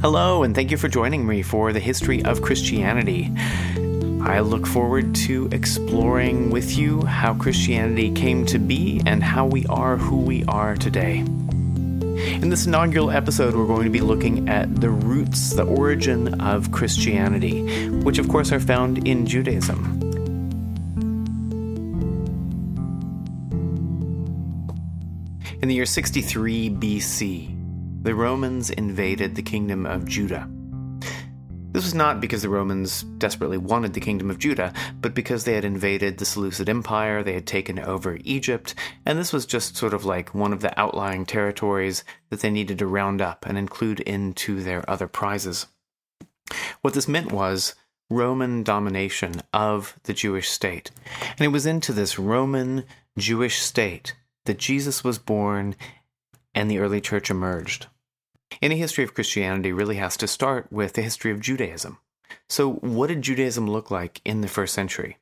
Hello, and thank you for joining me for the history of Christianity. I look forward to exploring with you how Christianity came to be and how we are who we are today. In this inaugural episode, we're going to be looking at the roots, the origin of Christianity, which of course are found in Judaism. In the year 63 BC, the Romans invaded the kingdom of Judah. This was not because the Romans desperately wanted the kingdom of Judah, but because they had invaded the Seleucid Empire, they had taken over Egypt, and this was just sort of like one of the outlying territories that they needed to round up and include into their other prizes. What this meant was Roman domination of the Jewish state. And it was into this Roman Jewish state that Jesus was born and the early church emerged. Any history of Christianity really has to start with the history of Judaism. So, what did Judaism look like in the first century?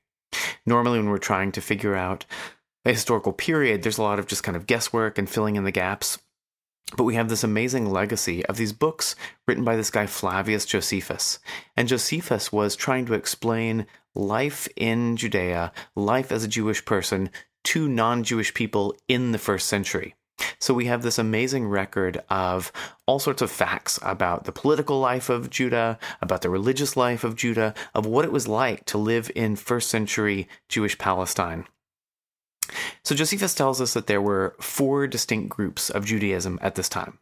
Normally, when we're trying to figure out a historical period, there's a lot of just kind of guesswork and filling in the gaps. But we have this amazing legacy of these books written by this guy Flavius Josephus. And Josephus was trying to explain life in Judea, life as a Jewish person, to non Jewish people in the first century. So we have this amazing record of all sorts of facts about the political life of Judah, about the religious life of Judah, of what it was like to live in first century Jewish Palestine. So Josephus tells us that there were four distinct groups of Judaism at this time.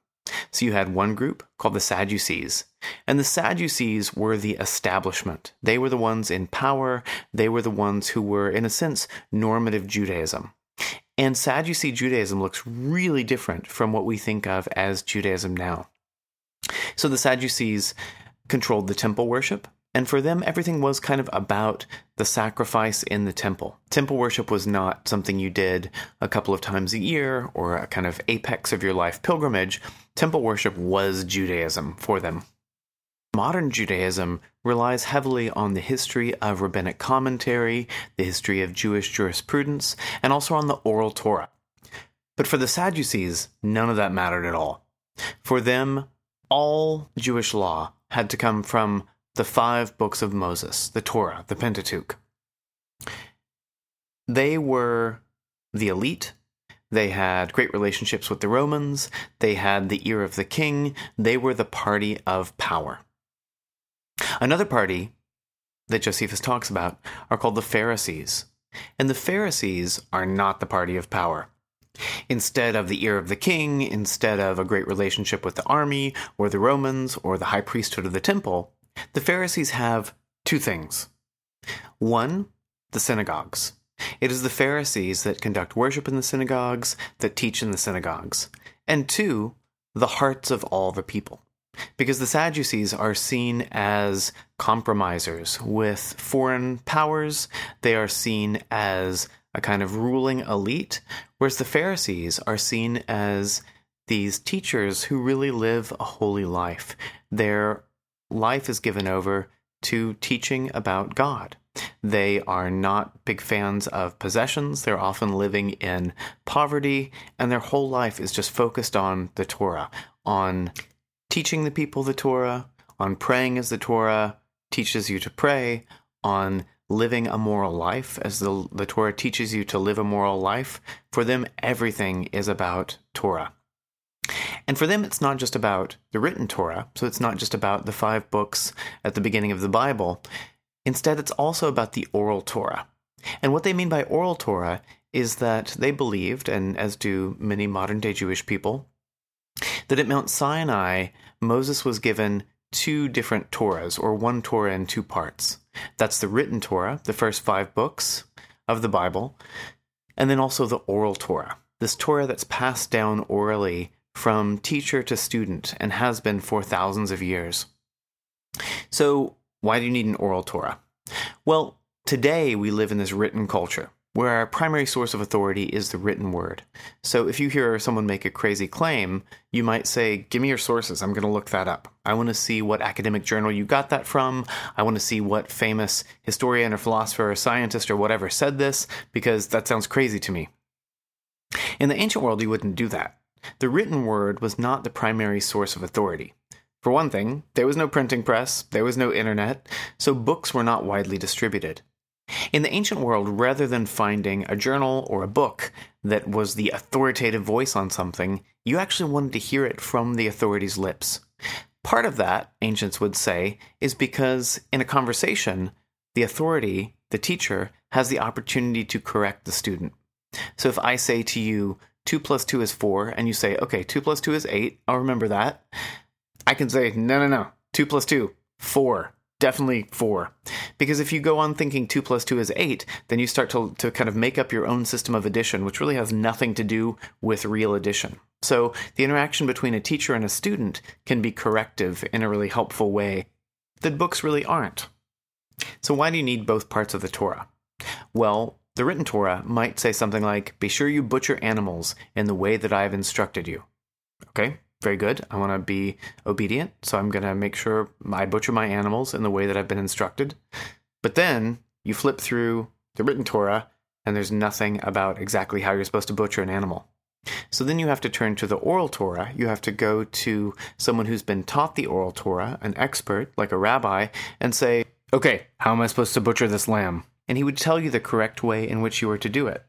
So you had one group called the Sadducees, and the Sadducees were the establishment. They were the ones in power, they were the ones who were, in a sense, normative Judaism. And Sadducee Judaism looks really different from what we think of as Judaism now. So the Sadducees controlled the temple worship, and for them, everything was kind of about the sacrifice in the temple. Temple worship was not something you did a couple of times a year or a kind of apex of your life pilgrimage. Temple worship was Judaism for them. Modern Judaism relies heavily on the history of rabbinic commentary, the history of Jewish jurisprudence, and also on the oral Torah. But for the Sadducees, none of that mattered at all. For them, all Jewish law had to come from the five books of Moses, the Torah, the Pentateuch. They were the elite. They had great relationships with the Romans. They had the ear of the king. They were the party of power. Another party that Josephus talks about are called the Pharisees. And the Pharisees are not the party of power. Instead of the ear of the king, instead of a great relationship with the army or the Romans or the high priesthood of the temple, the Pharisees have two things. One, the synagogues. It is the Pharisees that conduct worship in the synagogues, that teach in the synagogues. And two, the hearts of all the people because the Sadducees are seen as compromisers with foreign powers. They are seen as a kind of ruling elite, whereas the Pharisees are seen as these teachers who really live a holy life. Their life is given over to teaching about God. They are not big fans of possessions. They're often living in poverty, and their whole life is just focused on the Torah, on teaching the people the Torah, on praying as the Torah teaches you to pray, on living a moral life as the, the Torah teaches you to live a moral life. For them, everything is about Torah. And for them, it's not just about the written Torah, so it's not just about the five books at the beginning of the Bible. Instead, it's also about the oral Torah. And what they mean by oral Torah is that they believed, and as do many modern day Jewish people, that at Mount Sinai, Moses was given two different Torahs, or one Torah in two parts. That's the written Torah, the first five books of the Bible, and then also the oral Torah, this Torah that's passed down orally from teacher to student and has been for thousands of years. So, why do you need an oral Torah? Well, today we live in this written culture where our primary source of authority is the written word. So if you hear someone make a crazy claim, you might say, Give me your sources. I'm going to look that up. I want to see what academic journal you got that from. I want to see what famous historian or philosopher or scientist or whatever said this, because that sounds crazy to me. In the ancient world, you wouldn't do that. The written word was not the primary source of authority. For one thing, there was no printing press, there was no internet, so books were not widely distributed. In the ancient world, rather than finding a journal or a book that was the authoritative voice on something, you actually wanted to hear it from the authority's lips. Part of that, ancients would say, is because in a conversation, the authority, the teacher, has the opportunity to correct the student. So if I say to you, 2 plus 2 is 4, and you say, okay, 2 plus 2 is 8, I'll remember that. I can say, no, no, no, 2 plus 2, 4 definitely four. Because if you go on thinking two plus two is eight, then you start to, to kind of make up your own system of addition, which really has nothing to do with real addition. So the interaction between a teacher and a student can be corrective in a really helpful way that books really aren't. So why do you need both parts of the Torah? Well, the written Torah might say something like, Be sure you butcher animals in the way that I have instructed you. Okay, very good. I want to be obedient, so I'm going to make sure I butcher my animals in the way that I've been instructed. But then you flip through the written Torah, and there's nothing about exactly how you're supposed to butcher an animal. So then you have to turn to the oral Torah. You have to go to someone who's been taught the oral Torah, an expert like a rabbi, and say, Okay, how am I supposed to butcher this lamb? And he would tell you the correct way in which you are to do it.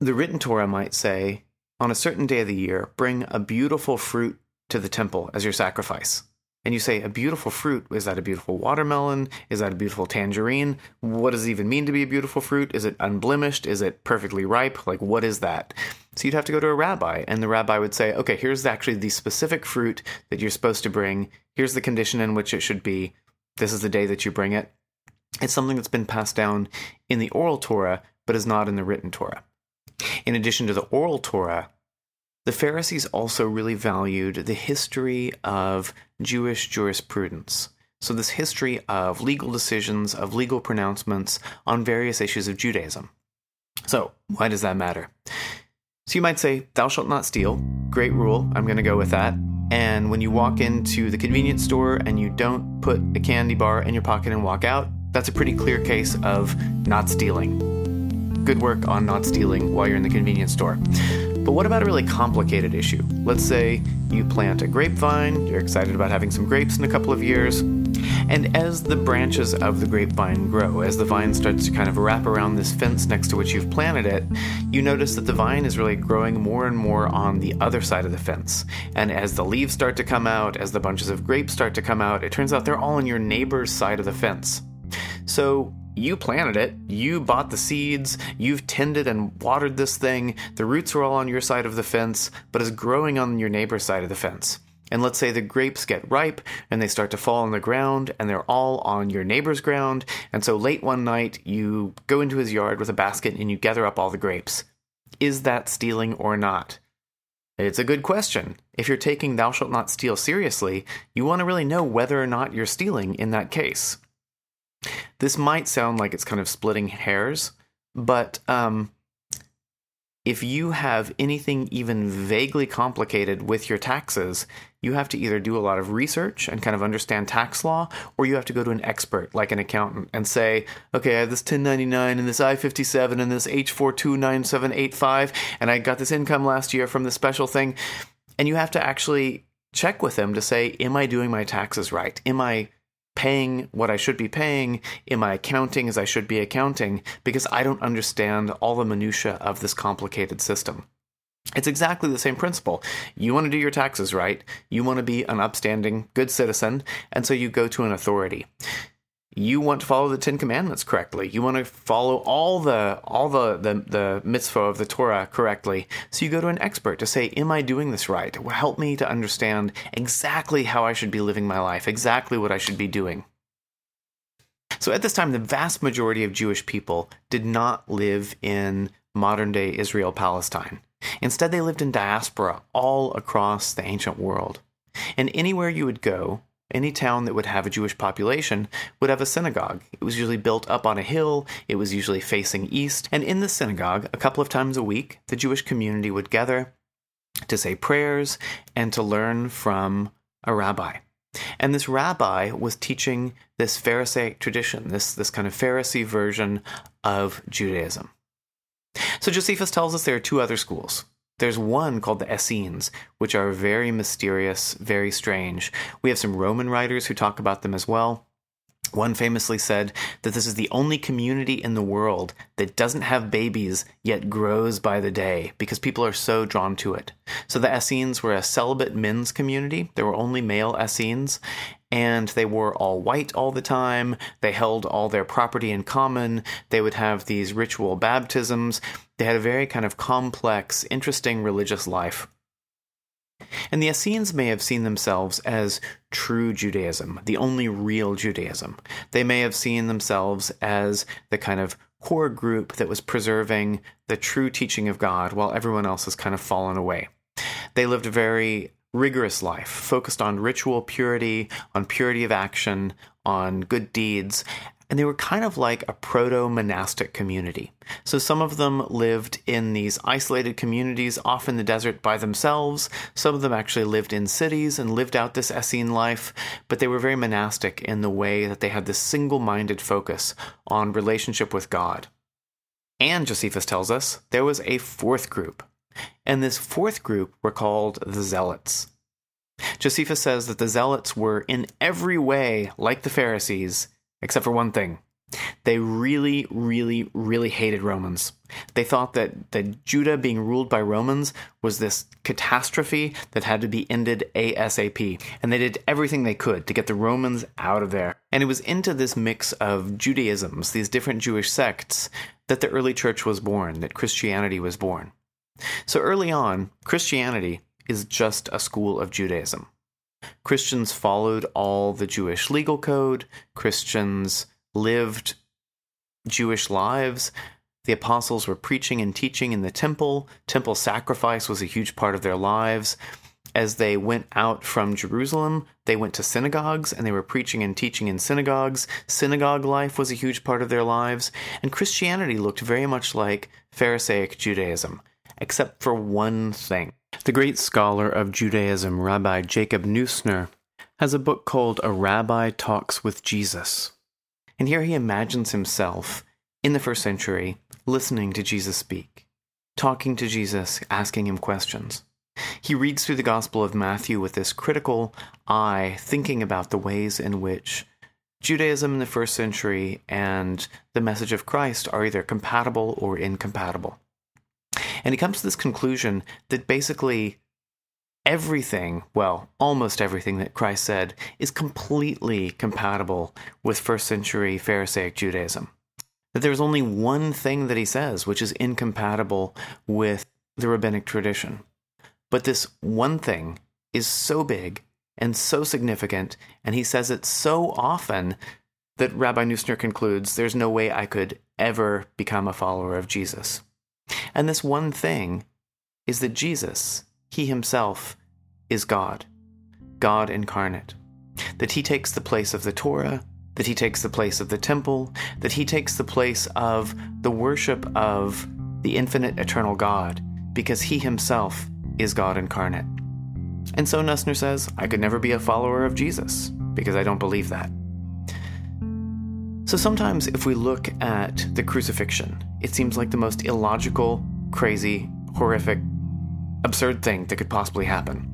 The written Torah might say, On a certain day of the year, bring a beautiful fruit to the temple as your sacrifice. And you say, a beautiful fruit, is that a beautiful watermelon? Is that a beautiful tangerine? What does it even mean to be a beautiful fruit? Is it unblemished? Is it perfectly ripe? Like, what is that? So you'd have to go to a rabbi, and the rabbi would say, okay, here's actually the specific fruit that you're supposed to bring. Here's the condition in which it should be. This is the day that you bring it. It's something that's been passed down in the oral Torah, but is not in the written Torah. In addition to the oral Torah, the Pharisees also really valued the history of Jewish jurisprudence. So, this history of legal decisions, of legal pronouncements on various issues of Judaism. So, why does that matter? So, you might say, Thou shalt not steal. Great rule. I'm going to go with that. And when you walk into the convenience store and you don't put a candy bar in your pocket and walk out, that's a pretty clear case of not stealing. Good work on not stealing while you're in the convenience store. But what about a really complicated issue? Let's say you plant a grapevine, you're excited about having some grapes in a couple of years, and as the branches of the grapevine grow, as the vine starts to kind of wrap around this fence next to which you've planted it, you notice that the vine is really growing more and more on the other side of the fence. And as the leaves start to come out, as the bunches of grapes start to come out, it turns out they're all on your neighbor's side of the fence. So you planted it, you bought the seeds, you've tended and watered this thing, the roots are all on your side of the fence, but is growing on your neighbor's side of the fence. And let's say the grapes get ripe and they start to fall on the ground and they're all on your neighbor's ground. And so late one night, you go into his yard with a basket and you gather up all the grapes. Is that stealing or not? It's a good question. If you're taking thou shalt not steal seriously, you want to really know whether or not you're stealing in that case. This might sound like it's kind of splitting hairs, but um, if you have anything even vaguely complicated with your taxes, you have to either do a lot of research and kind of understand tax law, or you have to go to an expert like an accountant and say, okay, I have this 1099 and this I 57 and this H429785, and I got this income last year from this special thing. And you have to actually check with them to say, am I doing my taxes right? Am I paying what I should be paying? Am I accounting as I should be accounting? Because I don't understand all the minutiae of this complicated system. It's exactly the same principle. You want to do your taxes right. You want to be an upstanding, good citizen, and so you go to an authority you want to follow the Ten Commandments correctly. You want to follow all the all the, the the mitzvah of the Torah correctly. So you go to an expert to say, "Am I doing this right? Help me to understand exactly how I should be living my life, exactly what I should be doing." So at this time, the vast majority of Jewish people did not live in modern day Israel Palestine. Instead, they lived in diaspora all across the ancient world. And anywhere you would go, any town that would have a Jewish population would have a synagogue. It was usually built up on a hill, it was usually facing east, and in the synagogue, a couple of times a week, the Jewish community would gather to say prayers and to learn from a rabbi. And this rabbi was teaching this Pharisaic tradition, this, this kind of Pharisee version of Judaism. So Josephus tells us there are two other schools. There's one called the Essenes, which are very mysterious, very strange. We have some Roman writers who talk about them as well. One famously said that this is the only community in the world that doesn't have babies yet grows by the day because people are so drawn to it. So the Essenes were a celibate men's community. There were only male Essenes, and they wore all white all the time. They held all their property in common. They would have these ritual baptisms. They had a very kind of complex, interesting religious life. And the Essenes may have seen themselves as true Judaism, the only real Judaism. They may have seen themselves as the kind of core group that was preserving the true teaching of God while everyone else has kind of fallen away. They lived a very rigorous life, focused on ritual purity, on purity of action, on good deeds, and they were kind of like a proto monastic community. So some of them lived in these isolated communities off in the desert by themselves. Some of them actually lived in cities and lived out this Essene life, but they were very monastic in the way that they had this single minded focus on relationship with God. And Josephus tells us there was a fourth group. And this fourth group were called the Zealots. Josephus says that the Zealots were in every way like the Pharisees, except for one thing. They really, really, really hated Romans. They thought that, that Judah being ruled by Romans was this catastrophe that had to be ended ASAP. And they did everything they could to get the Romans out of there. And it was into this mix of Judaisms, these different Jewish sects, that the early church was born, that Christianity was born. So early on, Christianity is just a school of Judaism. Christians followed all the Jewish legal code, Christians lived Jewish lives. The apostles were preaching and teaching in the temple. Temple sacrifice was a huge part of their lives. As they went out from Jerusalem, they went to synagogues and they were preaching and teaching in synagogues. Synagogue life was a huge part of their lives. And Christianity looked very much like Pharisaic Judaism, except for one thing. The great scholar of Judaism, Rabbi Jacob Neusner, has a book called A Rabbi Talks with Jesus. And here he imagines himself in the first century listening to Jesus speak, talking to Jesus, asking him questions. He reads through the Gospel of Matthew with this critical eye, thinking about the ways in which Judaism in the first century and the message of Christ are either compatible or incompatible. And he comes to this conclusion that basically everything, well, almost everything that Christ said is completely compatible with first century Pharisaic Judaism. That there's only one thing that he says which is incompatible with the rabbinic tradition. But this one thing is so big and so significant, and he says it so often that Rabbi Neusner concludes there's no way I could ever become a follower of Jesus. And this one thing is that Jesus, he himself, is God, God incarnate. That he takes the place of the Torah, that he takes the place of the temple, that he takes the place of the worship of the infinite eternal God, because he himself is God incarnate. And so Neusner says, I could never be a follower of Jesus, because I don't believe that. So sometimes, if we look at the crucifixion, it seems like the most illogical, crazy, horrific, absurd thing that could possibly happen.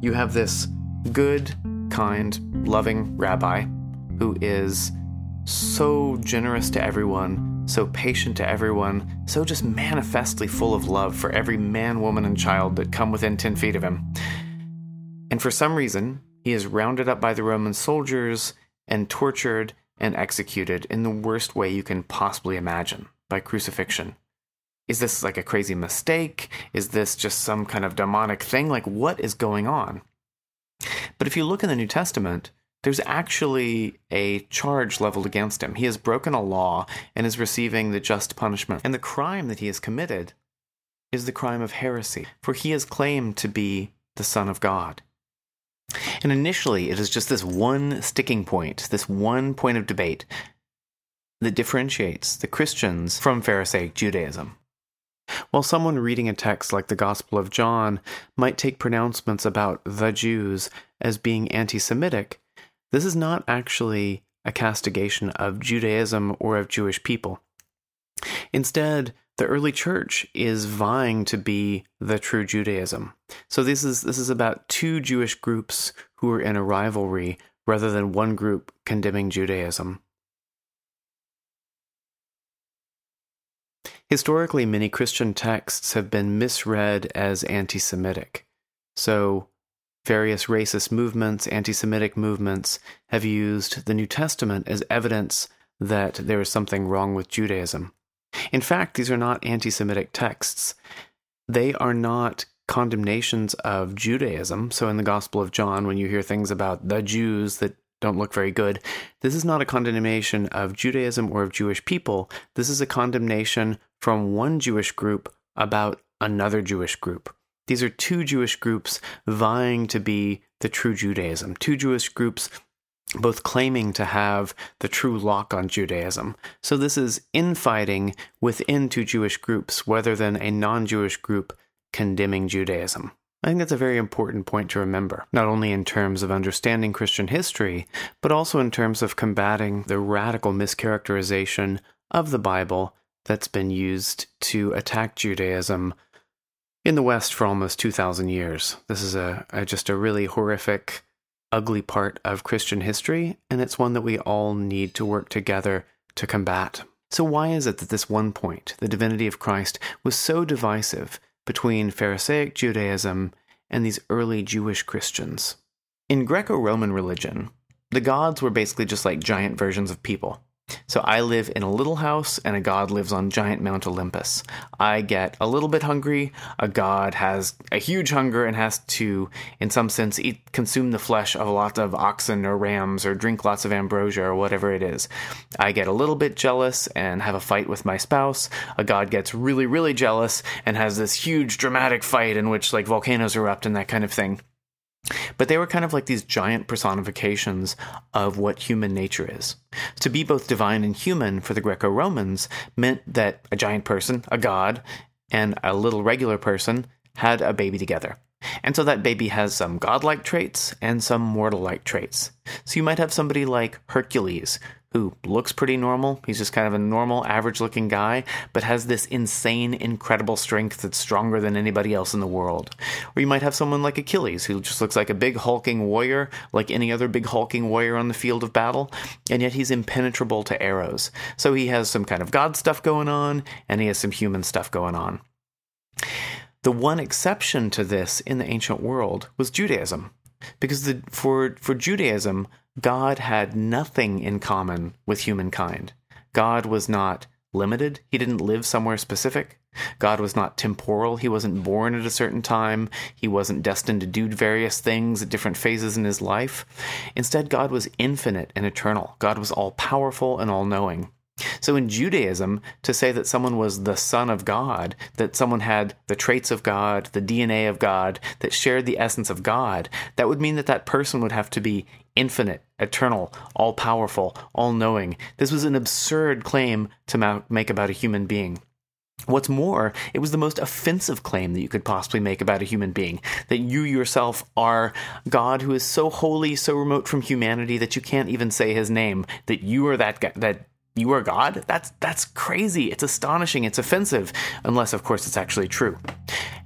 You have this good, kind, loving rabbi who is so generous to everyone, so patient to everyone, so just manifestly full of love for every man, woman, and child that come within 10 feet of him. And for some reason, he is rounded up by the Roman soldiers and tortured and executed in the worst way you can possibly imagine by crucifixion. Is this like a crazy mistake? Is this just some kind of demonic thing? Like, what is going on? But if you look in the New Testament, there's actually a charge leveled against him. He has broken a law and is receiving the just punishment. And the crime that he has committed is the crime of heresy, for he has claimed to be the Son of God. And initially, it is just this one sticking point, this one point of debate that differentiates the Christians from Pharisaic Judaism. While someone reading a text like the Gospel of John might take pronouncements about the Jews as being anti Semitic, this is not actually a castigation of Judaism or of Jewish people. Instead, the early church is vying to be the true Judaism. So this is this is about two Jewish groups who are in a rivalry rather than one group condemning Judaism. Historically, many Christian texts have been misread as anti Semitic. So, various racist movements, anti Semitic movements, have used the New Testament as evidence that there is something wrong with Judaism. In fact, these are not anti Semitic texts. They are not condemnations of Judaism. So, in the Gospel of John, when you hear things about the Jews that don't look very good, this is not a condemnation of Judaism or of Jewish people. This is a condemnation from one Jewish group about another Jewish group. These are two Jewish groups vying to be the true Judaism, two Jewish groups both claiming to have the true lock on Judaism. So this is infighting within two Jewish groups rather than a non Jewish group condemning Judaism. I think that's a very important point to remember, not only in terms of understanding Christian history, but also in terms of combating the radical mischaracterization of the Bible that's been used to attack Judaism in the West for almost 2,000 years. This is a, a, just a really horrific, ugly part of Christian history, and it's one that we all need to work together to combat. So, why is it that this one point, the divinity of Christ, was so divisive between Pharisaic Judaism and these early Jewish Christians? In Greco Roman religion, the gods were basically just like giant versions of people. So I live in a little house, and a god lives on giant Mount Olympus. I get a little bit hungry. A god has a huge hunger and has to, in some sense, eat consume the flesh of a lot of oxen or rams or drink lots of ambrosia or whatever it is. I get a little bit jealous and have a fight with my spouse. A god gets really, really jealous and has this huge dramatic fight in which like volcanoes erupt and that kind of thing. But they were kind of like these giant personifications of what human nature is. To be both divine and human for the Greco Romans meant that a giant person, a god, and a little regular person had a baby together. And so that baby has some godlike traits and some mortal like traits. So you might have somebody like Hercules, who looks pretty normal. He's just kind of a normal, average looking guy, but has this insane, incredible strength that's stronger than anybody else in the world. Or you might have someone like Achilles, who just looks like a big hulking warrior, like any other big hulking warrior on the field of battle, and yet he's impenetrable to arrows. So he has some kind of god stuff going on, and he has some human stuff going on. The one exception to this in the ancient world was Judaism. Because the, for, for Judaism, God had nothing in common with humankind. God was not limited. He didn't live somewhere specific. God was not temporal. He wasn't born at a certain time. He wasn't destined to do various things at different phases in his life. Instead, God was infinite and eternal. God was all powerful and all knowing. So in Judaism, to say that someone was the son of God, that someone had the traits of God, the DNA of God, that shared the essence of God, that would mean that that person would have to be infinite, eternal, all powerful, all knowing. This was an absurd claim to make about a human being. What's more, it was the most offensive claim that you could possibly make about a human being that you yourself are God who is so holy, so remote from humanity that you can't even say his name, that you are that that you are God? That's that's crazy. It's astonishing. It's offensive, unless of course it's actually true.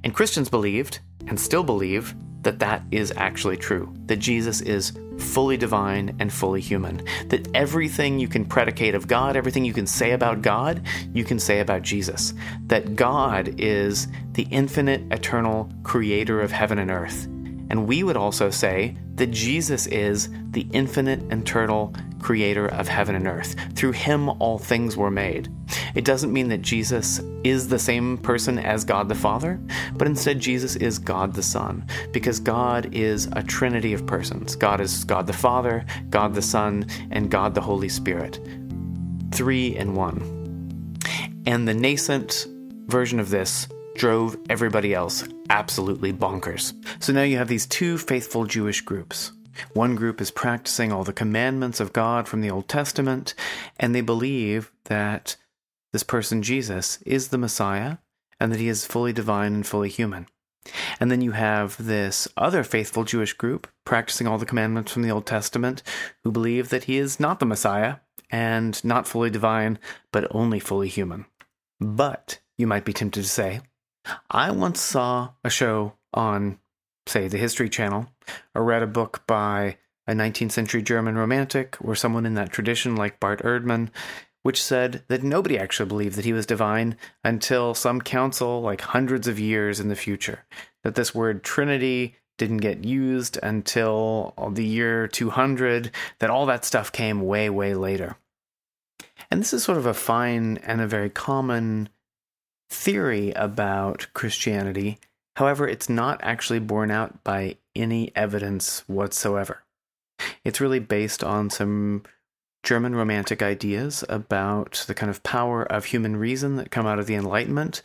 And Christians believed and still believe that that is actually true. That Jesus is fully divine and fully human. That everything you can predicate of God, everything you can say about God, you can say about Jesus. That God is the infinite, eternal creator of heaven and earth. And we would also say that Jesus is the infinite, eternal creator of heaven and earth. Through him, all things were made. It doesn't mean that Jesus is the same person as God the Father, but instead, Jesus is God the Son, because God is a trinity of persons. God is God the Father, God the Son, and God the Holy Spirit. Three in one. And the nascent version of this drove everybody else absolutely bonkers. So now you have these two faithful Jewish groups. One group is practicing all the commandments of God from the Old Testament, and they believe that this person, Jesus, is the Messiah and that he is fully divine and fully human. And then you have this other faithful Jewish group practicing all the commandments from the Old Testament who believe that he is not the Messiah and not fully divine, but only fully human. But you might be tempted to say, I once saw a show on, say, the History Channel, or read a book by a 19th century German romantic or someone in that tradition like Bart Ehrman, which said that nobody actually believed that he was divine until some council like hundreds of years in the future. That this word Trinity didn't get used until the year 200, that all that stuff came way, way later. And this is sort of a fine and a very common theory about Christianity. However, it's not actually borne out by any evidence whatsoever. It's really based on some German Romantic ideas about the kind of power of human reason that come out of the Enlightenment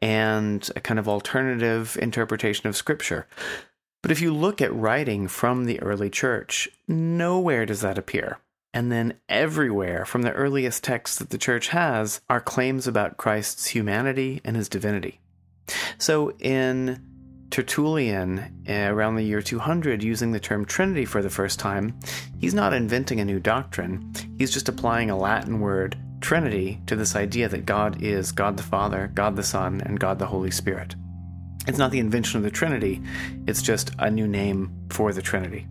and a kind of alternative interpretation of Scripture. But if you look at writing from the early church, nowhere does that appear. And then everywhere from the earliest texts that the church has are claims about Christ's humanity and his divinity. So in Tertullian, eh, around the year 200, using the term Trinity for the first time, he's not inventing a new doctrine. He's just applying a Latin word, Trinity, to this idea that God is God the Father, God the Son, and God the Holy Spirit. It's not the invention of the Trinity, it's just a new name for the Trinity.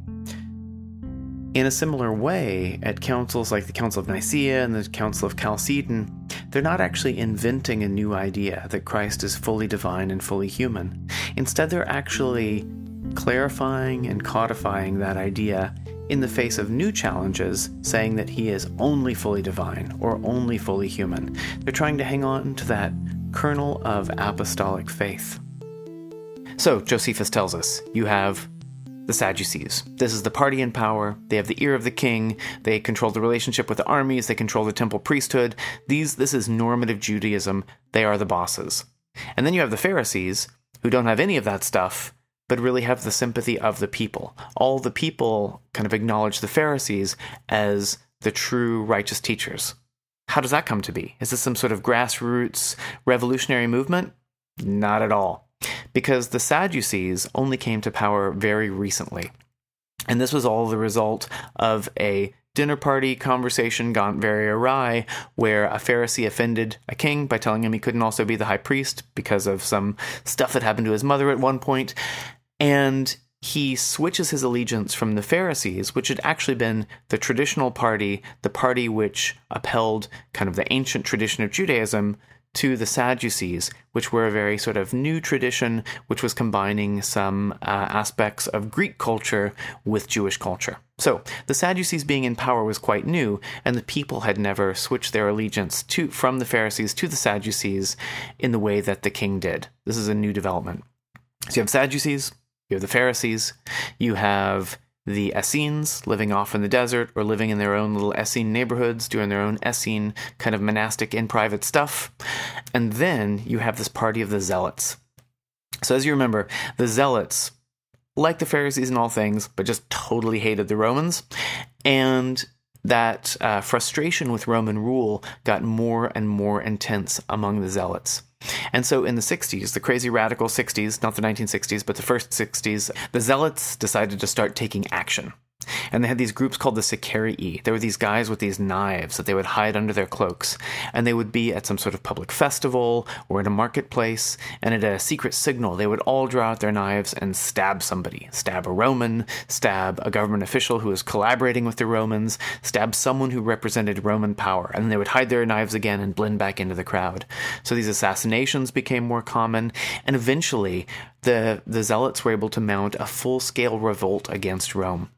In a similar way, at councils like the Council of Nicaea and the Council of Chalcedon, they're not actually inventing a new idea that Christ is fully divine and fully human. Instead, they're actually clarifying and codifying that idea in the face of new challenges, saying that he is only fully divine or only fully human. They're trying to hang on to that kernel of apostolic faith. So, Josephus tells us you have the Sadducees. This is the party in power. They have the ear of the king. They control the relationship with the armies. They control the temple priesthood. These, this is normative Judaism. They are the bosses. And then you have the Pharisees, who don't have any of that stuff, but really have the sympathy of the people. All the people kind of acknowledge the Pharisees as the true righteous teachers. How does that come to be? Is this some sort of grassroots revolutionary movement? Not at all because the Sadducees only came to power very recently. And this was all the result of a dinner party conversation gone very awry, where a Pharisee offended a king by telling him he couldn't also be the high priest because of some stuff that happened to his mother at one point. And he switches his allegiance from the Pharisees, which had actually been the traditional party, the party which upheld kind of the ancient tradition of Judaism, to the Sadducees, which were a very sort of new tradition, which was combining some uh, aspects of Greek culture with Jewish culture. So the Sadducees being in power was quite new, and the people had never switched their allegiance to from the Pharisees to the Sadducees in the way that the king did. This is a new development. So you have Sadducees, you have the Pharisees, you have the Essenes living off in the desert or living in their own little Essene neighborhoods, doing their own Essene kind of monastic in private stuff. And then you have this party of the Zealots. So, as you remember, the Zealots, like the Pharisees in all things, but just totally hated the Romans. And that uh, frustration with Roman rule got more and more intense among the Zealots. And so in the 60s, the crazy radical 60s, not the 1960s, but the first 60s, the Zealots decided to start taking action. And they had these groups called the Sicarii. There were these guys with these knives that they would hide under their cloaks. And they would be at some sort of public festival or in a marketplace. And at a secret signal, they would all draw out their knives and stab somebody. Stab a Roman, stab a government official who was collaborating with the Romans, stab someone who represented Roman power. And then they would hide their knives again and blend back into the crowd. So these assassinations became more common. And eventually, the, the Zealots were able to mount a full scale revolt against Rome.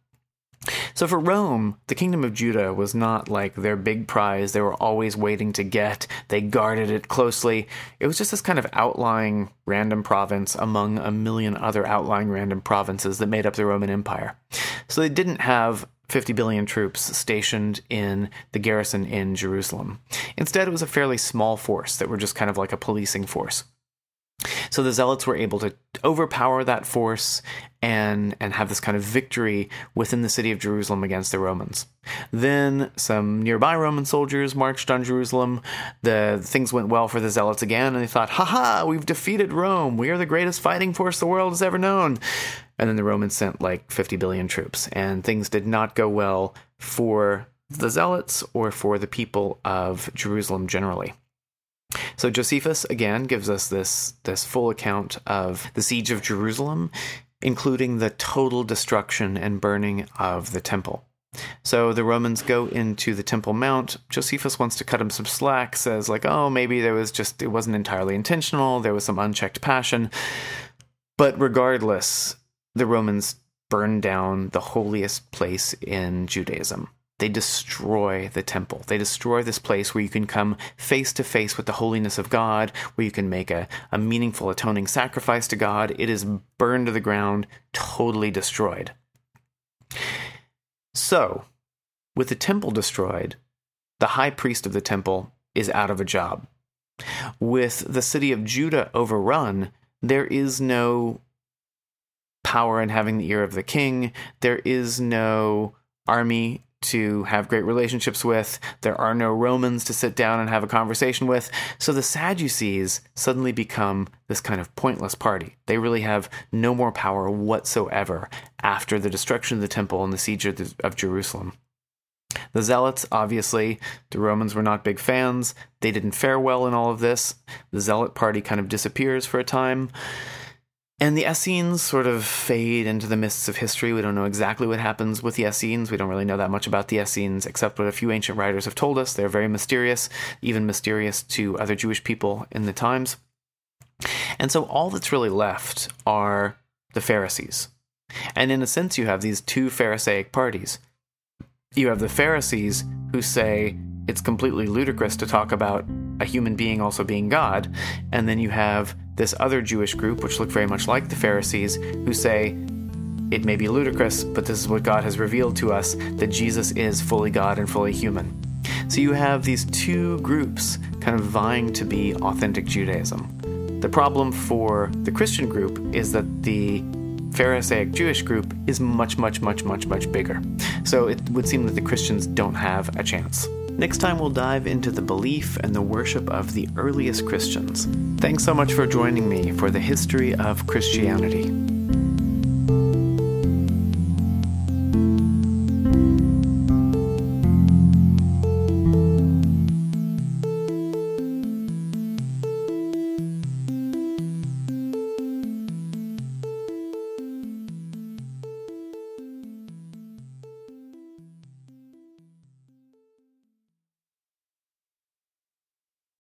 So for Rome, the kingdom of Judah was not like their big prize they were always waiting to get. They guarded it closely. It was just this kind of outlying random province among a million other outlying random provinces that made up the Roman Empire. So they didn't have 50 billion troops stationed in the garrison in Jerusalem. Instead, it was a fairly small force that were just kind of like a policing force. So the Zealots were able to overpower that force and and have this kind of victory within the city of Jerusalem against the Romans. Then some nearby Roman soldiers marched on Jerusalem. The things went well for the Zealots again, and they thought, "Ha ha! We've defeated Rome. We are the greatest fighting force the world has ever known." And then the Romans sent like 50 billion troops, and things did not go well for the Zealots or for the people of Jerusalem generally. So Josephus again gives us this this full account of the siege of Jerusalem, including the total destruction and burning of the temple. So the Romans go into the Temple Mount. Josephus wants to cut him some slack, says, like, oh, maybe there was just, it wasn't entirely intentional, there was some unchecked passion. But regardless, the Romans burn down the holiest place in Judaism. They destroy the temple. They destroy this place where you can come face to face with the holiness of God, where you can make a, a meaningful atoning sacrifice to God. It is burned to the ground, totally destroyed. So, with the temple destroyed, the high priest of the temple is out of a job. With the city of Judah overrun, there is no power in having the ear of the king. There is no army to have great relationships with. There are no Romans to sit down and have a conversation with. So the Sadducees suddenly become this kind of pointless party. They really have no more power whatsoever after the destruction of the temple and the siege of, Jerusalem. The Zealots, obviously, the Romans were not big fans. They didn't fare well in all of this. The Zealot party kind of disappears for a time. And the Essenes sort of fade into the mists of history. We don't know exactly what happens with the Essenes. We don't really know that much about the Essenes, except what a few ancient writers have told us. They're very mysterious, even mysterious to other Jewish people in the times. And so all that's really left are the Pharisees. And in a sense, you have these two Pharisaic parties. You have the Pharisees who say it's completely ludicrous to talk about a human being also being God. And then you have this other Jewish group, which look very much like the Pharisees, who say, it may be ludicrous, but this is what God has revealed to us that Jesus is fully God and fully human. So you have these two groups kind of vying to be authentic Judaism. The problem for the Christian group is that the Pharisaic Jewish group is much, much, much, much, much bigger. So it would seem that the Christians don't have a chance. Next time, we'll dive into the belief and the worship of the earliest Christians. Thanks so much for joining me for the history of Christianity.